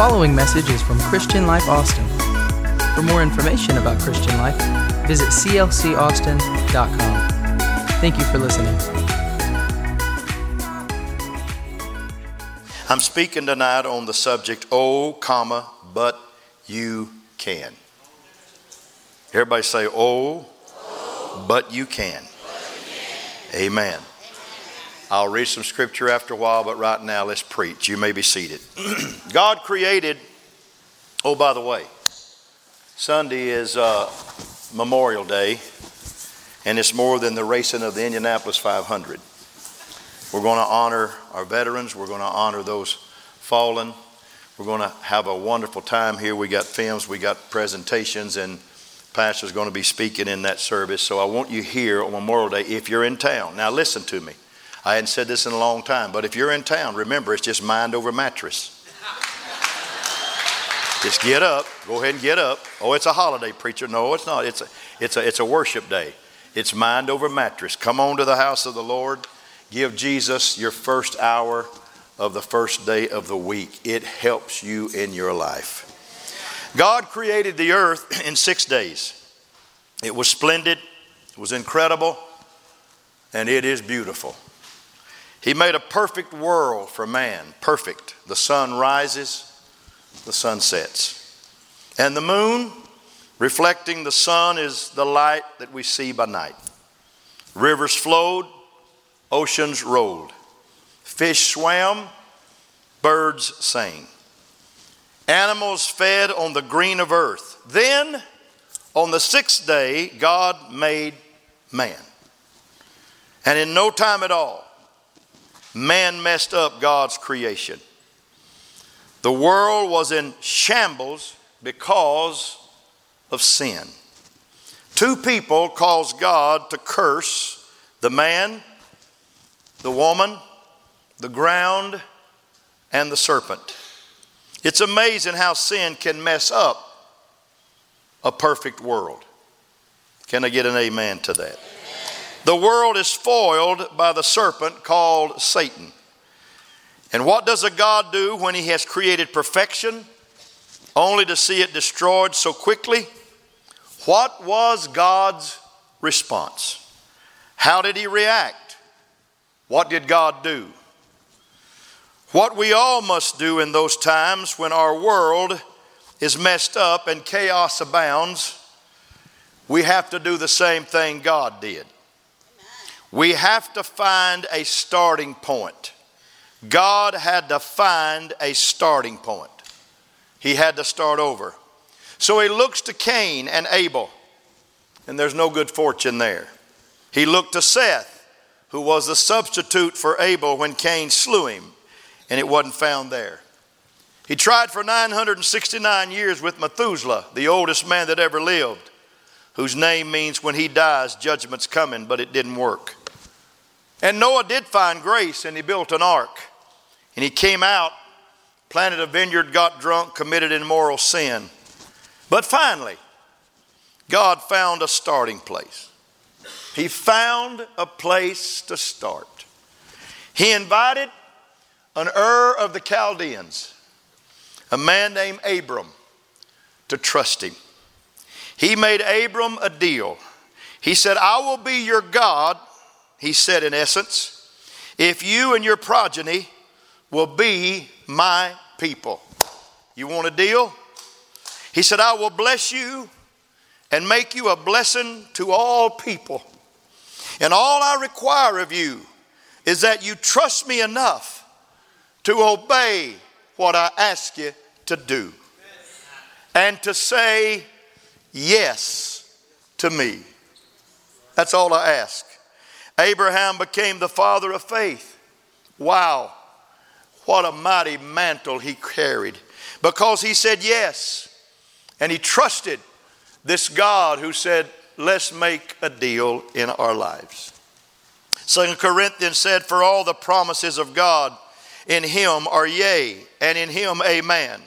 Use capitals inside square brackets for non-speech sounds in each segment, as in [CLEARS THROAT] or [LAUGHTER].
following message is from Christian Life Austin. For more information about Christian Life, visit clcaustin.com. Thank you for listening. I'm speaking tonight on the subject, oh, comma, but you can. Everybody say, oh, but you can. Amen. I'll read some scripture after a while, but right now let's preach. You may be seated. [CLEARS THROAT] God created, oh, by the way, Sunday is uh, Memorial Day, and it's more than the racing of the Indianapolis 500. We're going to honor our veterans, we're going to honor those fallen. We're going to have a wonderful time here. We got films, we got presentations, and Pastor's going to be speaking in that service. So I want you here on Memorial Day if you're in town. Now, listen to me. I hadn't said this in a long time, but if you're in town, remember it's just mind over mattress. just get up. Go ahead and get up. Oh, it's a holiday, preacher. No, it's not. It's a, it's a, it's a worship day. It's mind over mattress. Come on to the house of the Lord. Give Jesus your first hour of the first day of the week. It helps you in your life. God created the earth [CLEARS THROAT] in six days. It was splendid, it was incredible, and it is beautiful. He made a perfect world for man, perfect. The sun rises, the sun sets. And the moon, reflecting the sun, is the light that we see by night. Rivers flowed, oceans rolled. Fish swam, birds sang. Animals fed on the green of earth. Then, on the sixth day, God made man. And in no time at all, man messed up God's creation. The world was in shambles because of sin. Two people caused God to curse the man, the woman, the ground, and the serpent. It's amazing how sin can mess up a perfect world. Can I get an amen to that? The world is foiled by the serpent called Satan. And what does a God do when he has created perfection only to see it destroyed so quickly? What was God's response? How did he react? What did God do? What we all must do in those times when our world is messed up and chaos abounds, we have to do the same thing God did. We have to find a starting point. God had to find a starting point. He had to start over. So he looks to Cain and Abel, and there's no good fortune there. He looked to Seth, who was the substitute for Abel when Cain slew him, and it wasn't found there. He tried for 969 years with Methuselah, the oldest man that ever lived, whose name means when he dies, judgment's coming, but it didn't work. And Noah did find grace and he built an ark. And he came out, planted a vineyard, got drunk, committed immoral sin. But finally, God found a starting place. He found a place to start. He invited an Ur of the Chaldeans, a man named Abram, to trust him. He made Abram a deal. He said, I will be your God he said, in essence, if you and your progeny will be my people. You want a deal? He said, I will bless you and make you a blessing to all people. And all I require of you is that you trust me enough to obey what I ask you to do and to say yes to me. That's all I ask. Abraham became the father of faith. Wow, what a mighty mantle he carried because he said yes and he trusted this God who said, Let's make a deal in our lives. Second Corinthians said, For all the promises of God in him are yea, and in him amen,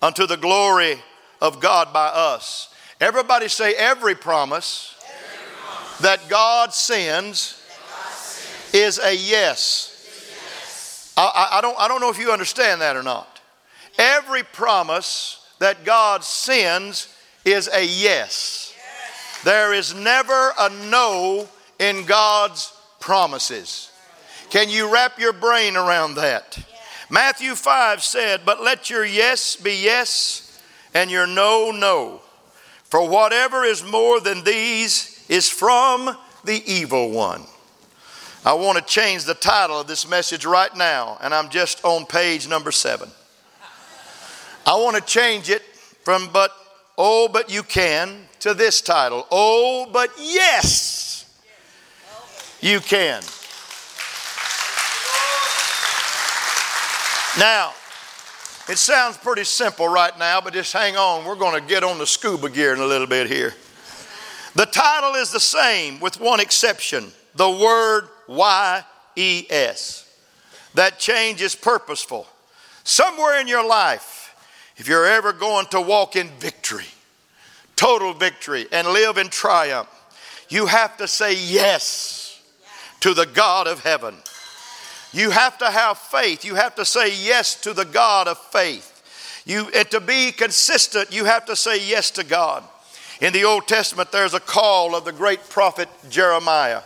unto the glory of God by us. Everybody say, Every promise, every promise. that God sends is a yes. I, I, don't, I don't know if you understand that or not. Every promise that God sends is a yes. There is never a no in God's promises. Can you wrap your brain around that? Matthew 5 said, But let your yes be yes and your no, no. For whatever is more than these is from the evil one. I want to change the title of this message right now, and I'm just on page number seven. I want to change it from but oh, but you can to this title Oh, but yes, you can. Now, it sounds pretty simple right now, but just hang on. We're going to get on the scuba gear in a little bit here. The title is the same with one exception the word Y E S. That change is purposeful. Somewhere in your life, if you're ever going to walk in victory, total victory, and live in triumph, you have to say yes to the God of heaven. You have to have faith. You have to say yes to the God of faith. You, and to be consistent, you have to say yes to God. In the Old Testament, there's a call of the great prophet Jeremiah.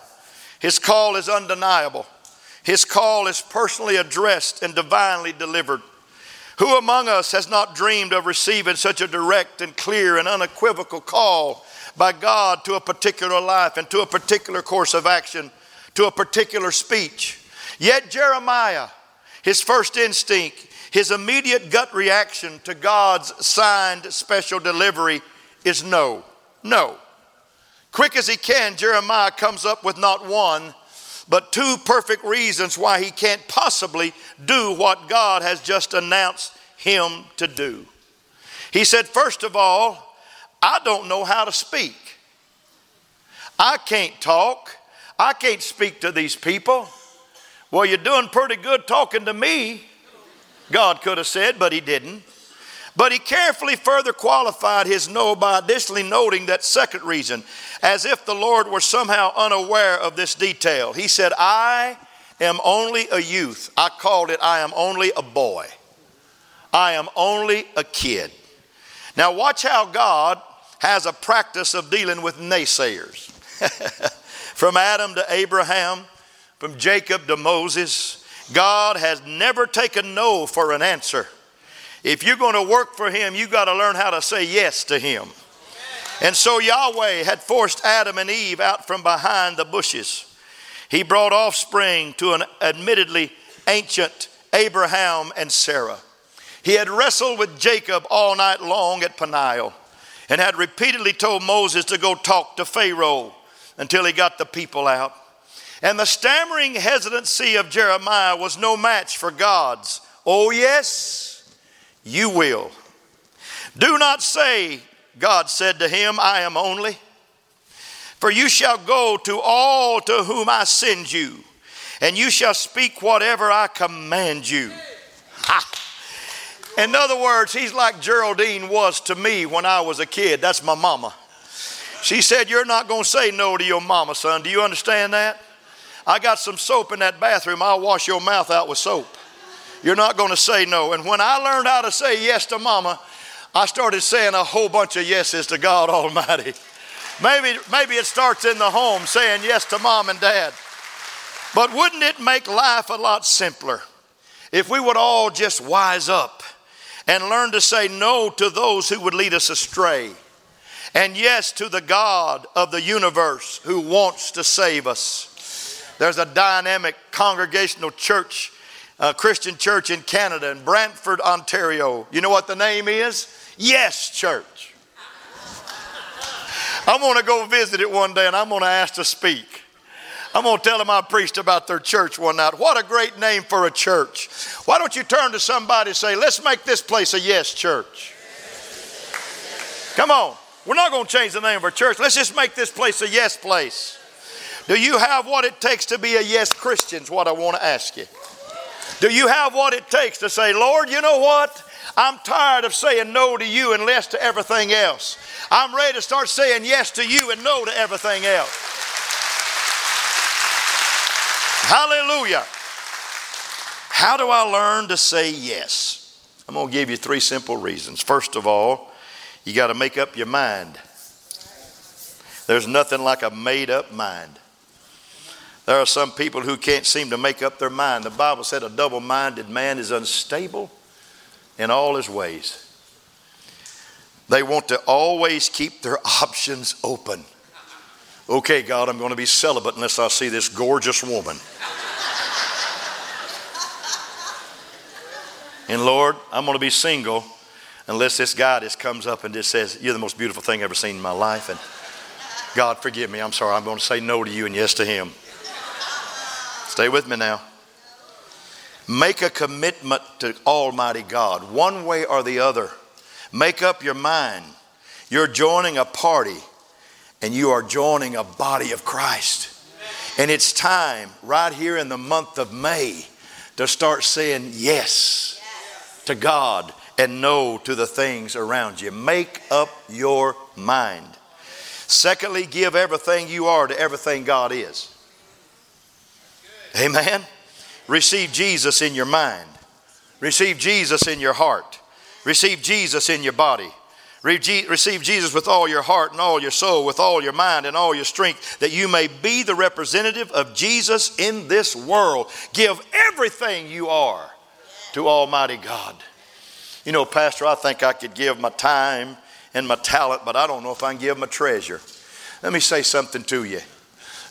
His call is undeniable. His call is personally addressed and divinely delivered. Who among us has not dreamed of receiving such a direct and clear and unequivocal call by God to a particular life and to a particular course of action, to a particular speech? Yet Jeremiah, his first instinct, his immediate gut reaction to God's signed special delivery is no. No. Quick as he can, Jeremiah comes up with not one, but two perfect reasons why he can't possibly do what God has just announced him to do. He said, First of all, I don't know how to speak. I can't talk. I can't speak to these people. Well, you're doing pretty good talking to me, God could have said, but he didn't. But he carefully further qualified his no by additionally noting that second reason, as if the Lord were somehow unaware of this detail. He said, I am only a youth. I called it, I am only a boy. I am only a kid. Now, watch how God has a practice of dealing with naysayers. [LAUGHS] From Adam to Abraham, from Jacob to Moses, God has never taken no for an answer. If you're going to work for Him, you got to learn how to say yes to Him. And so Yahweh had forced Adam and Eve out from behind the bushes. He brought offspring to an admittedly ancient Abraham and Sarah. He had wrestled with Jacob all night long at Peniel and had repeatedly told Moses to go talk to Pharaoh until he got the people out. And the stammering hesitancy of Jeremiah was no match for God's. Oh, yes, you will. Do not say, God said to him, I am only. For you shall go to all to whom I send you, and you shall speak whatever I command you. Ha! In other words, he's like Geraldine was to me when I was a kid. That's my mama. She said, You're not going to say no to your mama, son. Do you understand that? I got some soap in that bathroom. I'll wash your mouth out with soap. You're not going to say no. And when I learned how to say yes to mama, I started saying a whole bunch of yeses to God [LAUGHS] Almighty. Maybe, maybe it starts in the home saying yes to mom and dad. But wouldn't it make life a lot simpler if we would all just wise up and learn to say no to those who would lead us astray? And yes to the God of the universe who wants to save us. There's a dynamic congregational church, uh, Christian church in Canada, in Brantford, Ontario. You know what the name is? Yes Church. I'm going to go visit it one day and I'm going to ask to speak. I'm going to tell them I preached about their church one night. What a great name for a church. Why don't you turn to somebody and say, let's make this place a yes church? Come on. We're not going to change the name of our church. Let's just make this place a yes place. Do you have what it takes to be a yes Christian? Is what I want to ask you. Do you have what it takes to say, Lord, you know what? I'm tired of saying no to you and yes to everything else. I'm ready to start saying yes to you and no to everything else. Hallelujah. How do I learn to say yes? I'm going to give you three simple reasons. First of all, you got to make up your mind. There's nothing like a made up mind. There are some people who can't seem to make up their mind. The Bible said a double minded man is unstable in all his ways. They want to always keep their [LAUGHS] options open. Okay, God, I'm going to be celibate unless I see this gorgeous woman. and Lord, I'm going to be single unless this guy just comes up and just says, You're the most beautiful thing I've ever seen in my life. And God, forgive me. I'm sorry. I'm going to say no to you and yes to him. Stay with me now. Make a commitment to Almighty God, one way or the other. Make up your mind. You're joining a party and you are joining a body of Christ. And it's time, right here in the month of May, to start saying yes to God and no to the things around you. Make up your mind. Secondly, give everything you are to everything God is. Amen. Receive Jesus in your mind. Receive Jesus in your heart. Receive Jesus in your body. Receive Jesus with all your heart and all your soul, with all your mind and all your strength, that you may be the representative of Jesus in this world. Give everything you are to Almighty God. You know, Pastor, I think I could give my time and my talent, but I don't know if I can give my treasure. Let me say something to you.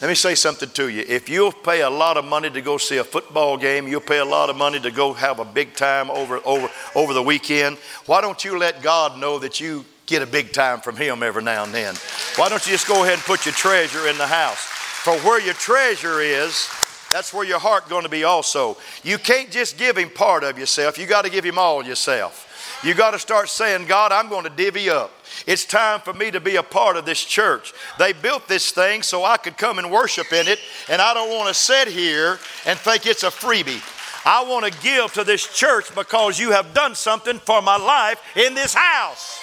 Let me say something to you. If you'll pay a lot of money to go see a football game, you'll pay a lot of money to go have a big time over, over, over the weekend, why don't you let God know that you get a big time from Him every now and then? Why don't you just go ahead and put your treasure in the house? For where your treasure is, that's where your heart going to be also. You can't just give him part of yourself. You got to give him all yourself. You got to start saying, God, I'm going to divvy up. It's time for me to be a part of this church. They built this thing so I could come and worship in it, and I don't want to sit here and think it's a freebie. I want to give to this church because you have done something for my life in this house.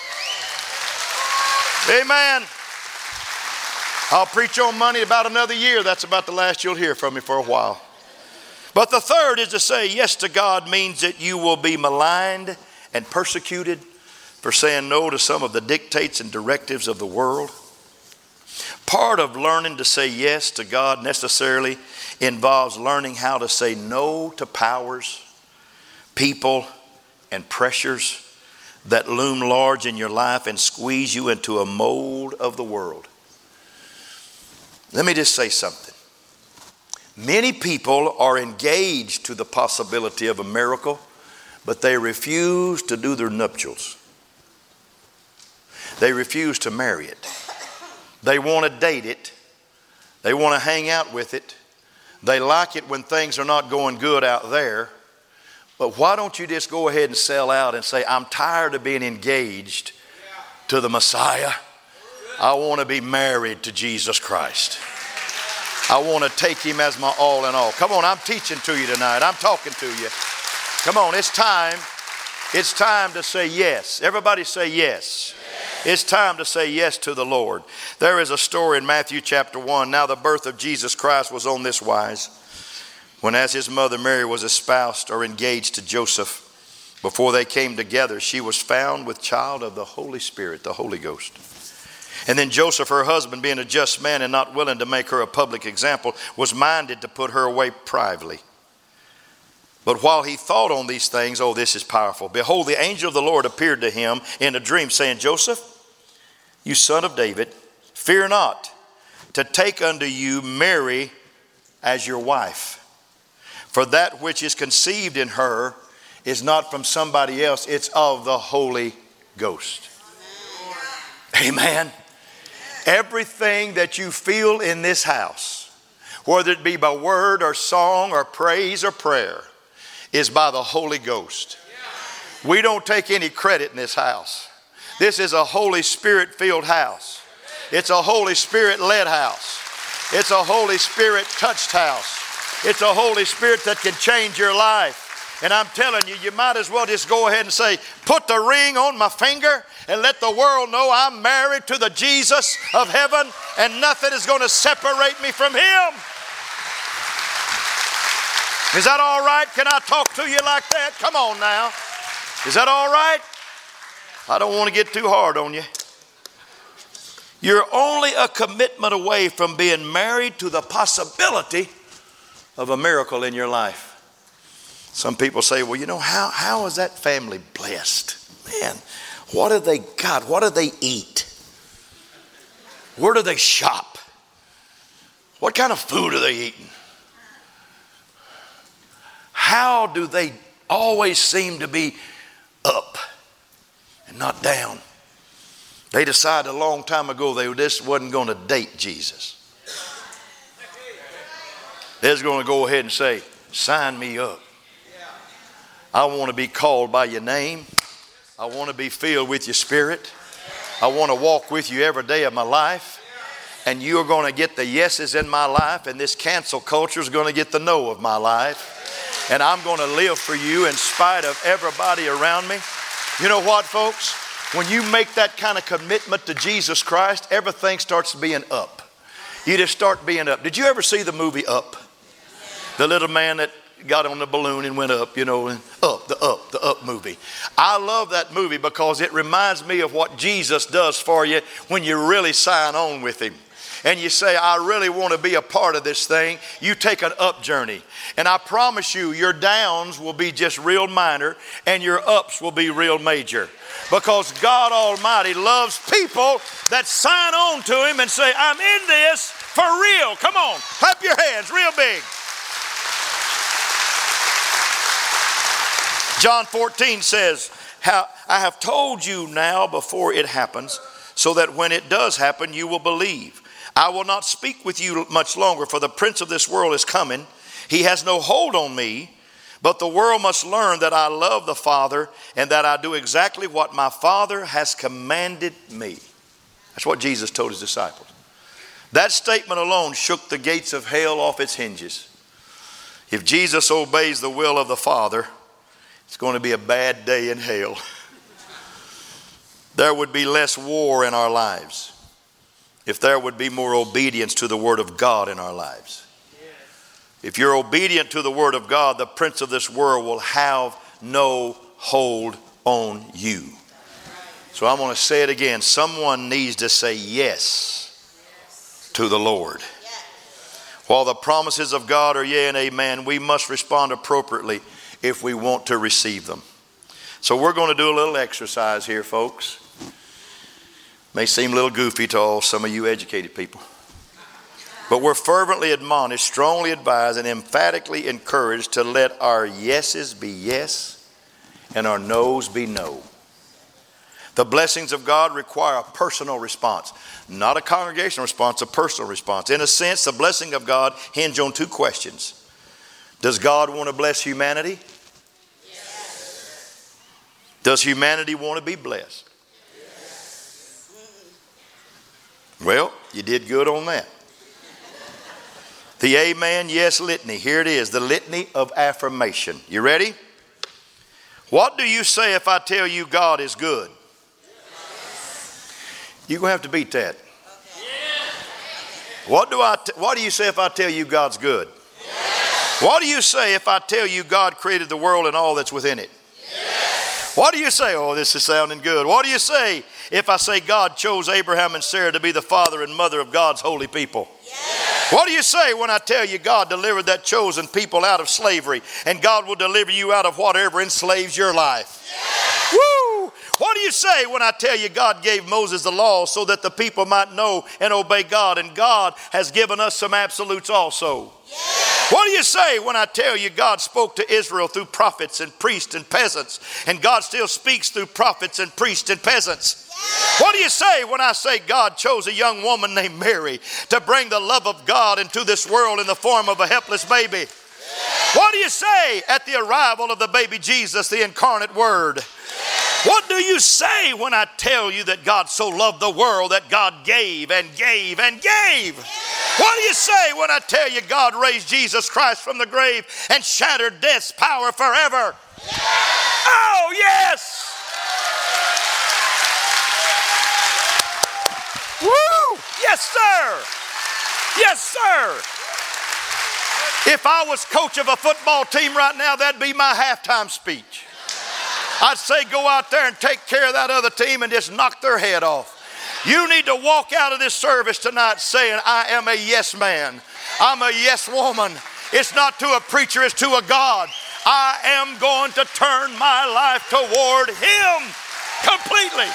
Amen. I'll preach on money about another year. That's about the last you'll hear from me for a while. But the third is to say yes to God means that you will be maligned and persecuted for saying no to some of the dictates and directives of the world. Part of learning to say yes to God necessarily involves learning how to say no to powers, people, and pressures that loom large in your life and squeeze you into a mold of the world. Let me just say something. Many people are engaged to the possibility of a miracle, but they refuse to do their nuptials. They refuse to marry it. They want to date it. They want to hang out with it. They like it when things are not going good out there. But why don't you just go ahead and sell out and say, I'm tired of being engaged to the Messiah? I want to be married to Jesus Christ. I want to take him as my all in all. Come on, I'm teaching to you tonight. I'm talking to you. Come on, it's time. It's time to say yes. Everybody say yes. It's time to say yes to the Lord. There is a story in Matthew chapter 1. Now, the birth of Jesus Christ was on this wise. When, as his mother Mary was espoused or engaged to Joseph, before they came together, she was found with child of the Holy Spirit, the Holy Ghost. And then Joseph, her husband, being a just man and not willing to make her a public example, was minded to put her away privately. But while he thought on these things, oh, this is powerful. Behold, the angel of the Lord appeared to him in a dream, saying, Joseph, you son of David, fear not to take unto you Mary as your wife. For that which is conceived in her is not from somebody else, it's of the Holy Ghost. Amen. Everything that you feel in this house, whether it be by word or song or praise or prayer, is by the Holy Ghost. We don't take any credit in this house. This is a Holy Spirit filled house. It's a Holy Spirit led house. It's a Holy Spirit touched house. It's a Holy Spirit that can change your life. And I'm telling you, you might as well just go ahead and say, Put the ring on my finger and let the world know I'm married to the Jesus of heaven and nothing is going to separate me from Him. Is that all right? Can I talk to you like that? Come on now. Is that all right? I don't want to get too hard on you. You're only a commitment away from being married to the possibility of a miracle in your life. Some people say, well, you know, how, how is that family blessed? Man, what have they got? What do they eat? Where do they shop? What kind of food are they eating? How do they always seem to be up and not down? They decided a long time ago they just wasn't going to date Jesus. They was going to go ahead and say, sign me up. I want to be called by your name. I want to be filled with your spirit. I want to walk with you every day of my life. And you're going to get the yeses in my life, and this cancel culture is going to get the no of my life. And I'm going to live for you in spite of everybody around me. You know what, folks? When you make that kind of commitment to Jesus Christ, everything starts being up. You just start being up. Did you ever see the movie Up? The little man that got on the balloon and went up, you know, and up, the up, the up movie. I love that movie because it reminds me of what Jesus does for you when you really sign on with Him. And you say, I really want to be a part of this thing. You take an up journey. And I promise you, your downs will be just real minor and your ups will be real major. Because God Almighty loves people that sign on to Him and say, I'm in this for real. Come on, clap your hands real big. John 14 says, How I have told you now before it happens, so that when it does happen, you will believe. I will not speak with you much longer, for the prince of this world is coming. He has no hold on me, but the world must learn that I love the Father and that I do exactly what my Father has commanded me. That's what Jesus told his disciples. That statement alone shook the gates of hell off its hinges. If Jesus obeys the will of the Father, it's going to be a bad day in hell. [LAUGHS] there would be less war in our lives if there would be more obedience to the Word of God in our lives. If you're obedient to the Word of God, the prince of this world will have no hold on you. So I'm going to say it again. Someone needs to say yes to the Lord. While the promises of God are yea and amen, we must respond appropriately if we want to receive them. So we're going to do a little exercise here, folks. May seem a little goofy to all some of you educated people. But we're fervently admonished, strongly advised, and emphatically encouraged to let our yeses be yes and our noes be no. The blessings of God require a personal response, not a congregational response, a personal response. In a sense, the blessing of God hinge on two questions does God want to bless humanity? Yes. Does humanity want to be blessed? Yes. Well, you did good on that. The Amen, yes litany. Here it is the litany of affirmation. You ready? What do you say if I tell you God is good? You're going to have to beat that. What do, I t- what do you say if I tell you God's good? What do you say if I tell you God created the world and all that's within it? Yes. What do you say? Oh, this is sounding good. What do you say if I say God chose Abraham and Sarah to be the father and mother of God's holy people? Yes. What do you say when I tell you God delivered that chosen people out of slavery and God will deliver you out of whatever enslaves your life? Yes. Woo! What do you say when I tell you God gave Moses the law so that the people might know and obey God and God has given us some absolutes also? What do you say when I tell you God spoke to Israel through prophets and priests and peasants, and God still speaks through prophets and priests and peasants? What do you say when I say God chose a young woman named Mary to bring the love of God into this world in the form of a helpless baby? What do you say at the arrival of the baby Jesus, the incarnate Word? What do you say when I tell you that God so loved the world that God gave and gave and gave? What do you say when I tell you God raised Jesus Christ from the grave and shattered death's power forever? Oh, yes! Woo! Yes, sir! Yes, sir! If I was coach of a football team right now, that'd be my halftime speech. I'd say go out there and take care of that other team and just knock their head off. You need to walk out of this service tonight saying, I am a yes man. I'm a yes woman. It's not to a preacher, it's to a God. I am going to turn my life toward Him completely.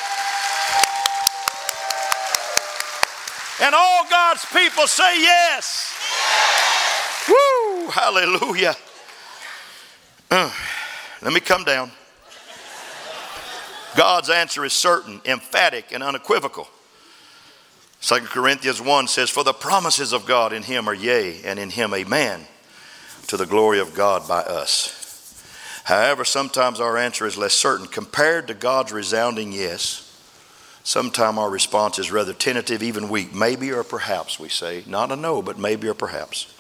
And all God's people say yes. Woo! Hallelujah. Uh, let me come down. God's answer is certain, emphatic, and unequivocal. 2 Corinthians 1 says, For the promises of God in him are yea, and in him amen, to the glory of God by us. However, sometimes our answer is less certain. Compared to God's resounding yes, sometimes our response is rather tentative, even weak. Maybe or perhaps, we say. Not a no, but maybe or perhaps.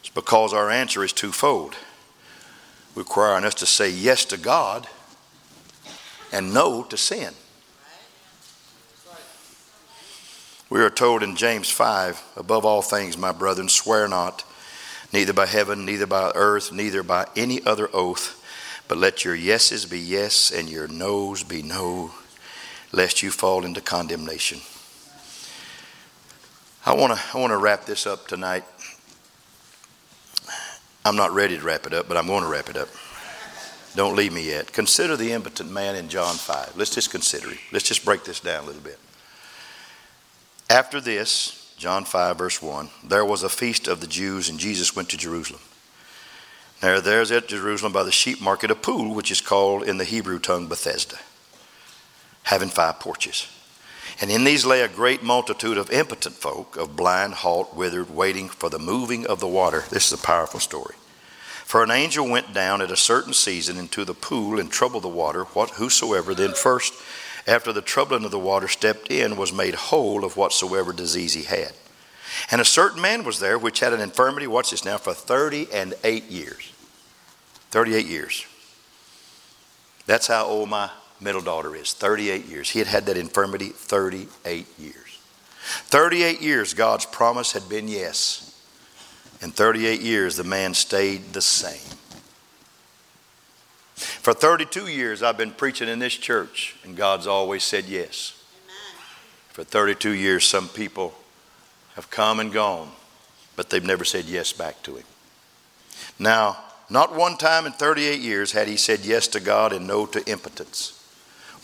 It's because our answer is twofold, requiring us to say yes to God and no to sin. We are told in James 5 above all things, my brethren, swear not, neither by heaven, neither by earth, neither by any other oath, but let your yeses be yes and your noes be no, lest you fall into condemnation. I want to I want to wrap this up tonight. I'm not ready to wrap it up, but I'm going to wrap it up. Don't leave me yet. Consider the impotent man in John 5. Let's just consider it. Let's just break this down a little bit. After this, John 5, verse 1, there was a feast of the Jews, and Jesus went to Jerusalem. Now, there's at Jerusalem by the sheep market a pool, which is called in the Hebrew tongue Bethesda, having five porches. And in these lay a great multitude of impotent folk, of blind, halt, withered, waiting for the moving of the water. This is a powerful story. For an angel went down at a certain season into the pool and troubled the water. What whosoever then first, after the troubling of the water, stepped in, was made whole of whatsoever disease he had. And a certain man was there which had an infirmity, watch this now, for thirty and eight years. 38 years. That's how old my middle daughter is 38 years. He had had that infirmity 38 years. 38 years, God's promise had been yes. In 38 years, the man stayed the same. For 32 years, I've been preaching in this church, and God's always said yes. Amen. For 32 years, some people have come and gone, but they've never said yes back to Him. Now, not one time in 38 years had he said yes to God and no to impotence.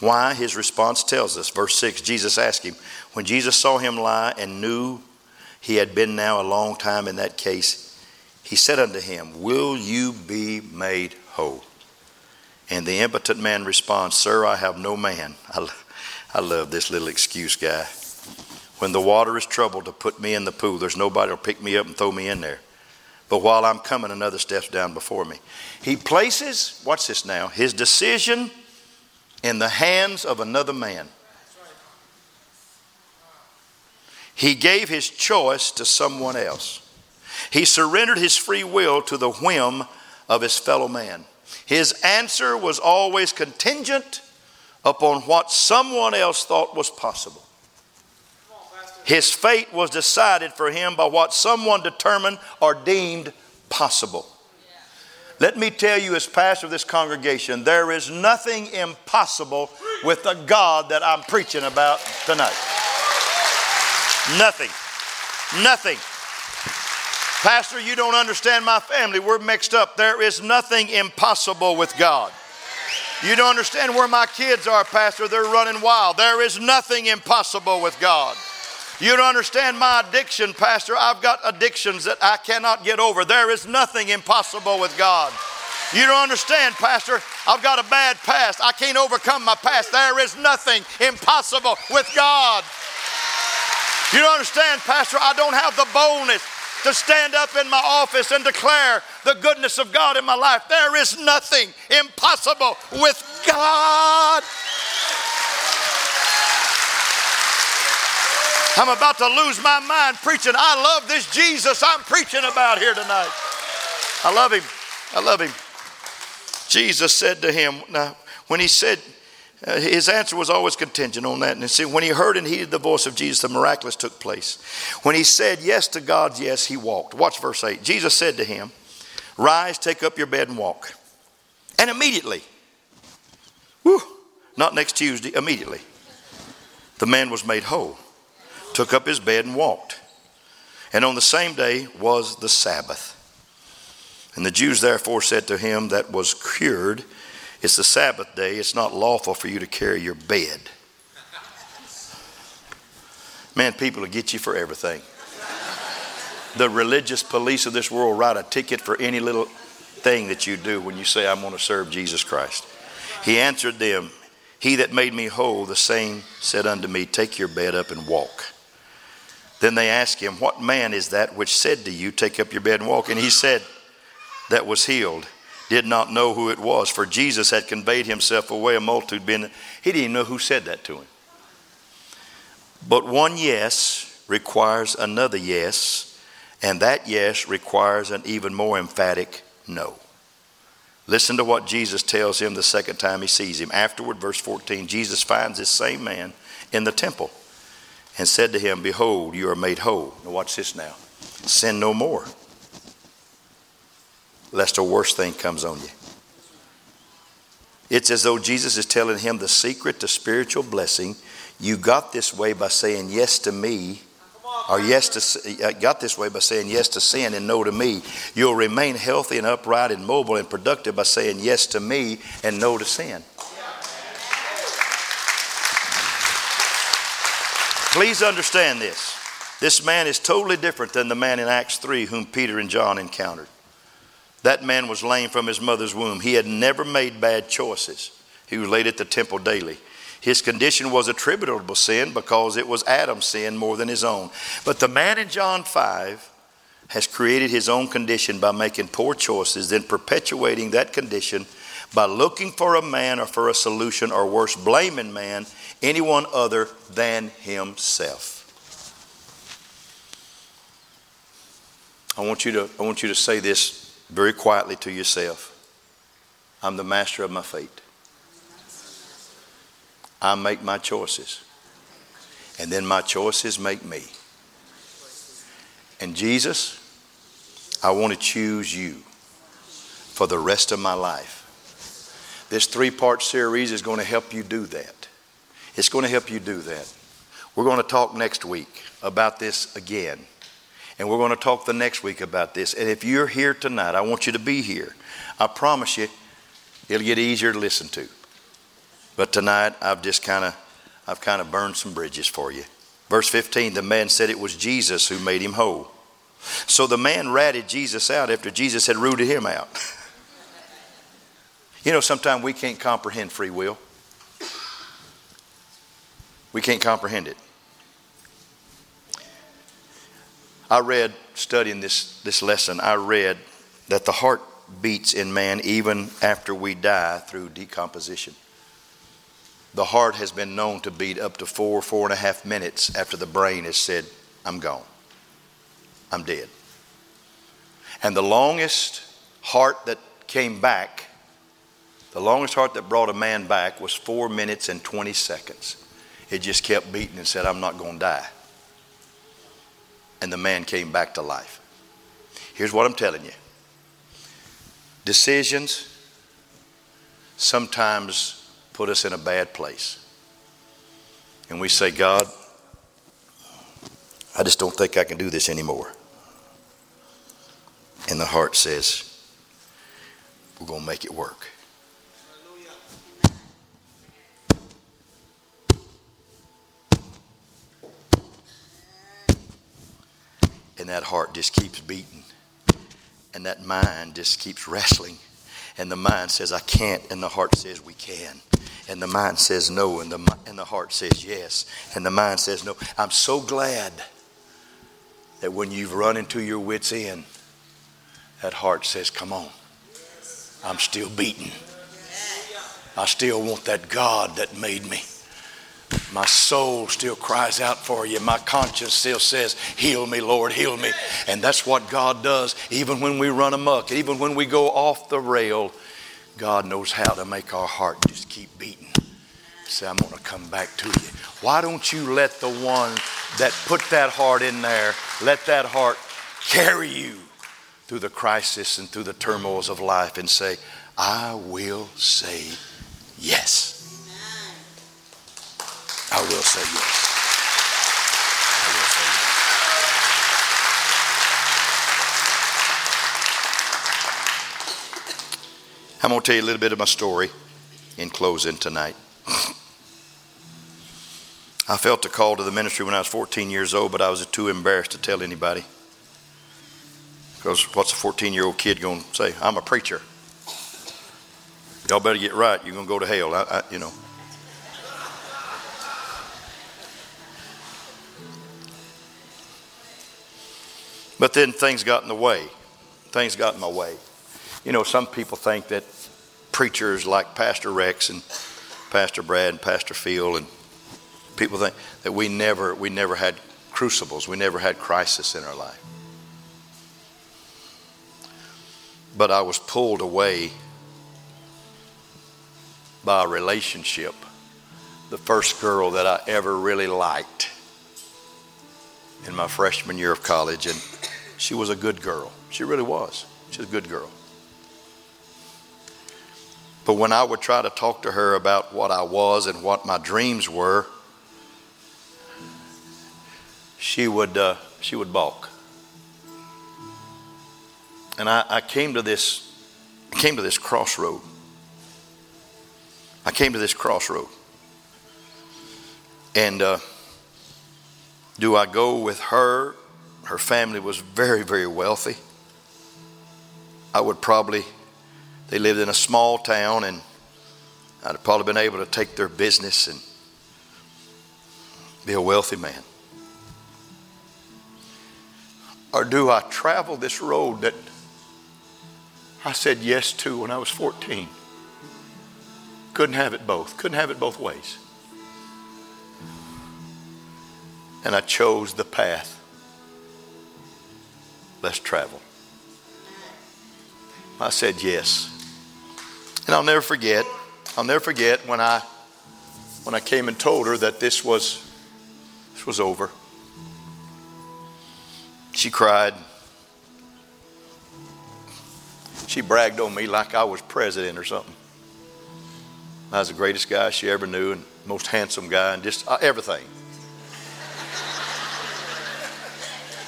Why? His response tells us. Verse 6 Jesus asked him, When Jesus saw him lie and knew he had been now a long time in that case, he said unto him, Will you be made whole? And the impotent man responds, Sir, I have no man. I, I love this little excuse guy. When the water is troubled to put me in the pool, there's nobody to pick me up and throw me in there. But while I'm coming, another steps down before me. He places, watch this now, his decision in the hands of another man. He gave his choice to someone else. He surrendered his free will to the whim of his fellow man. His answer was always contingent upon what someone else thought was possible. His fate was decided for him by what someone determined or deemed possible. Let me tell you, as pastor of this congregation, there is nothing impossible with the God that I'm preaching about tonight. Nothing. Nothing. Pastor, you don't understand my family. We're mixed up. There is nothing impossible with God. You don't understand where my kids are, Pastor. They're running wild. There is nothing impossible with God. You don't understand my addiction, Pastor. I've got addictions that I cannot get over. There is nothing impossible with God. You don't understand, Pastor. I've got a bad past. I can't overcome my past. There is nothing impossible with God. You don't understand, Pastor, I don't have the boldness to stand up in my office and declare the goodness of God in my life. There is nothing impossible with God. I'm about to lose my mind preaching. I love this Jesus I'm preaching about here tonight. I love him. I love him. Jesus said to him, now, when he said, uh, his answer was always contingent on that. And see, when he heard and heeded the voice of Jesus, the miraculous took place. When he said yes to God, yes, he walked. Watch verse 8. Jesus said to him, Rise, take up your bed, and walk. And immediately Not next Tuesday, immediately. The man was made whole, took up his bed and walked. And on the same day was the Sabbath. And the Jews therefore said to him that was cured, It's the Sabbath day, it's not lawful for you to carry your bed. Man, people will get you for everything. The religious police of this world write a ticket for any little thing that you do when you say, I'm going to serve Jesus Christ. He answered them, He that made me whole, the same said unto me, Take your bed up and walk. Then they asked him, What man is that which said to you, Take up your bed and walk? And he said, That was healed, did not know who it was, for Jesus had conveyed himself away, a multitude being. He didn't even know who said that to him. But one yes requires another yes, and that yes requires an even more emphatic no. Listen to what Jesus tells him the second time he sees him. Afterward, verse 14, Jesus finds this same man in the temple and said to him, Behold, you are made whole. Now, watch this now. Sin no more, lest a worse thing comes on you. It's as though Jesus is telling him the secret to spiritual blessing you got this way by saying yes to me, or yes to uh, got this way by saying yes to sin and no to me. You'll remain healthy and upright and mobile and productive by saying yes to me and no to sin. Please understand this. This man is totally different than the man in Acts 3 whom Peter and John encountered. That man was lame from his mother's womb. He had never made bad choices. He was late at the temple daily. His condition was attributable to sin because it was Adam's sin more than his own. But the man in John 5 has created his own condition by making poor choices, then perpetuating that condition by looking for a man or for a solution, or worse, blaming man, anyone other than himself. I want you to, I want you to say this very quietly to yourself I'm the master of my fate. I make my choices. And then my choices make me. And Jesus, I want to choose you for the rest of my life. This three part series is going to help you do that. It's going to help you do that. We're going to talk next week about this again. And we're going to talk the next week about this. And if you're here tonight, I want you to be here. I promise you, it'll get easier to listen to. But tonight I've just kind of I've kind of burned some bridges for you. Verse 15, the man said it was Jesus who made him whole. So the man ratted Jesus out after Jesus had rooted him out. [LAUGHS] you know, sometimes we can't comprehend free will. We can't comprehend it. I read, studying this, this lesson, I read that the heart beats in man even after we die through decomposition the heart has been known to beat up to four, four and a half minutes after the brain has said, I'm gone. I'm dead. And the longest heart that came back, the longest heart that brought a man back was four minutes and 20 seconds. It just kept beating and said, I'm not going to die. And the man came back to life. Here's what I'm telling you decisions sometimes put us in a bad place. And we say, God, I just don't think I can do this anymore. And the heart says, we're going to make it work. And that heart just keeps beating. And that mind just keeps wrestling. And the mind says, I can't. And the heart says, we can and the mind says no, and the, and the heart says yes, and the mind says no. I'm so glad that when you've run into your wits' end, that heart says, Come on, I'm still beaten. I still want that God that made me. My soul still cries out for you. My conscience still says, Heal me, Lord, heal me. And that's what God does, even when we run amok, even when we go off the rail. God knows how to make our heart just keep beating. Say, I'm going to come back to you. Why don't you let the one that put that heart in there, let that heart carry you through the crisis and through the turmoils of life and say, I will say yes. I will say yes. I'm going to tell you a little bit of my story in closing tonight. I felt a call to the ministry when I was 14 years old, but I was too embarrassed to tell anybody. Because what's a 14 year old kid going to say? I'm a preacher. Y'all better get right. You're going to go to hell. I, I, you know. But then things got in the way. Things got in my way. You know, some people think that preachers like Pastor Rex and Pastor Brad and Pastor Phil and people think that we never we never had crucibles, we never had crisis in our life. But I was pulled away by a relationship, the first girl that I ever really liked in my freshman year of college, and she was a good girl. She really was. She's a good girl. But when I would try to talk to her about what I was and what my dreams were, she would, uh, she would balk. And I, I came to this, came to this crossroad. I came to this crossroad. And uh, do I go with her? Her family was very, very wealthy. I would probably, they lived in a small town, and I'd have probably been able to take their business and be a wealthy man. Or do I travel this road that I said yes to when I was 14? Couldn't have it both. Couldn't have it both ways. And I chose the path. Let's travel. I said yes. And I'll never forget, I'll never forget when I when I came and told her that this was this was over. She cried. She bragged on me like I was president or something. I was the greatest guy she ever knew and most handsome guy and just uh, everything.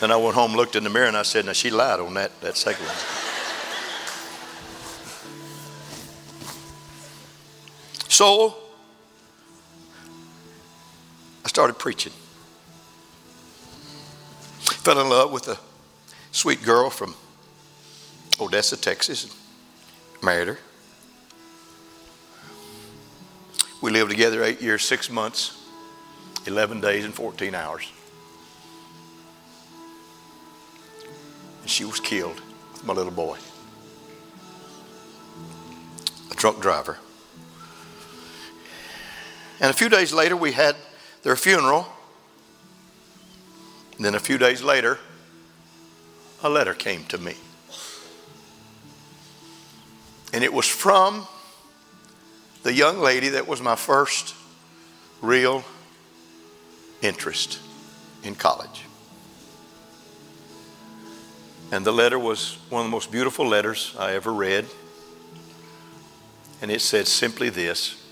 Then I went home, looked in the mirror, and I said, Now she lied on that, that second one. So I started preaching fell in love with a sweet girl from Odessa, Texas, married her. We lived together eight years, six months, 11 days, and 14 hours. She was killed my little boy, a drunk driver. And a few days later, we had their funeral and then a few days later, a letter came to me. And it was from the young lady that was my first real interest in college. And the letter was one of the most beautiful letters I ever read. And it said simply this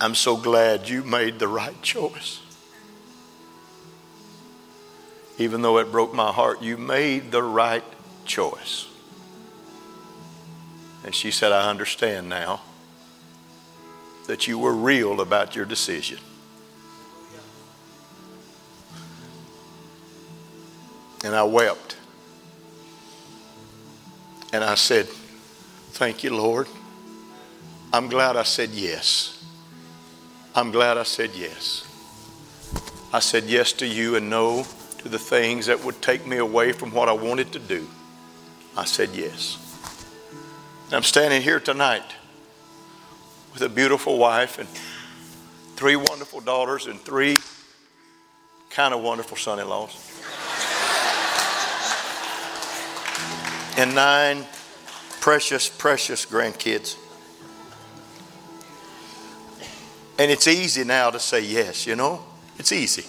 I'm so glad you made the right choice even though it broke my heart, you made the right choice. And she said, I understand now that you were real about your decision. And I wept. And I said, Thank you, Lord. I'm glad I said yes. I'm glad I said yes. I said yes to you and no to the things that would take me away from what I wanted to do, I said yes. And I'm standing here tonight with a beautiful wife and three wonderful daughters and three kind of wonderful son in laws. And nine precious, precious grandkids. And it's easy now to say yes, you know? It's easy.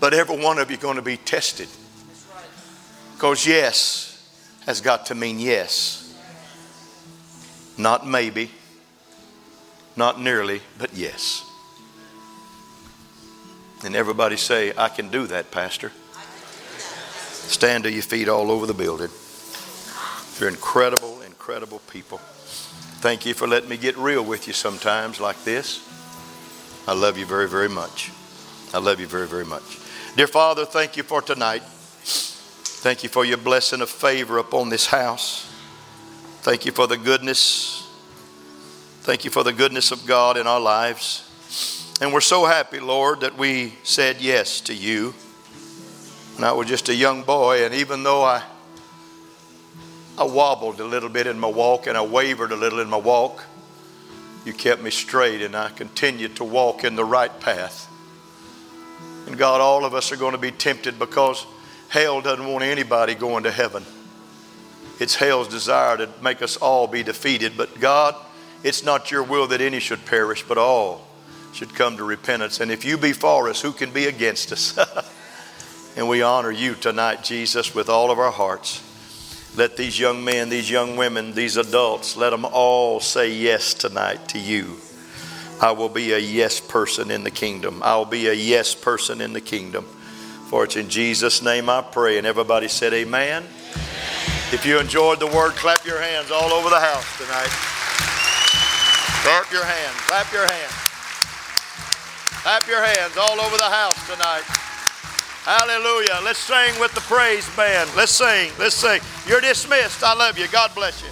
But every one of you going to be tested. Because yes has got to mean yes. Not maybe, not nearly, but yes. And everybody say, I can do that, Pastor. Stand to your feet all over the building. You're incredible, incredible people. Thank you for letting me get real with you sometimes like this. I love you very, very much. I love you very, very much. Dear Father, thank you for tonight. Thank you for your blessing of favor upon this house. Thank you for the goodness. Thank you for the goodness of God in our lives. And we're so happy, Lord, that we said yes to you. And I was just a young boy, and even though I I wobbled a little bit in my walk and I wavered a little in my walk, you kept me straight and I continued to walk in the right path. And God, all of us are going to be tempted because hell doesn't want anybody going to heaven. It's hell's desire to make us all be defeated. But God, it's not your will that any should perish, but all should come to repentance. And if you be for us, who can be against us? [LAUGHS] and we honor you tonight, Jesus, with all of our hearts. Let these young men, these young women, these adults, let them all say yes tonight to you. I will be a yes person in the kingdom. I'll be a yes person in the kingdom. For it's in Jesus' name I pray. And everybody said, Amen. Amen. If you enjoyed the word, clap your hands all over the house tonight. Clap your hands. Clap your hands. Clap your hands all over the house tonight. Hallelujah. Let's sing with the praise band. Let's sing. Let's sing. You're dismissed. I love you. God bless you.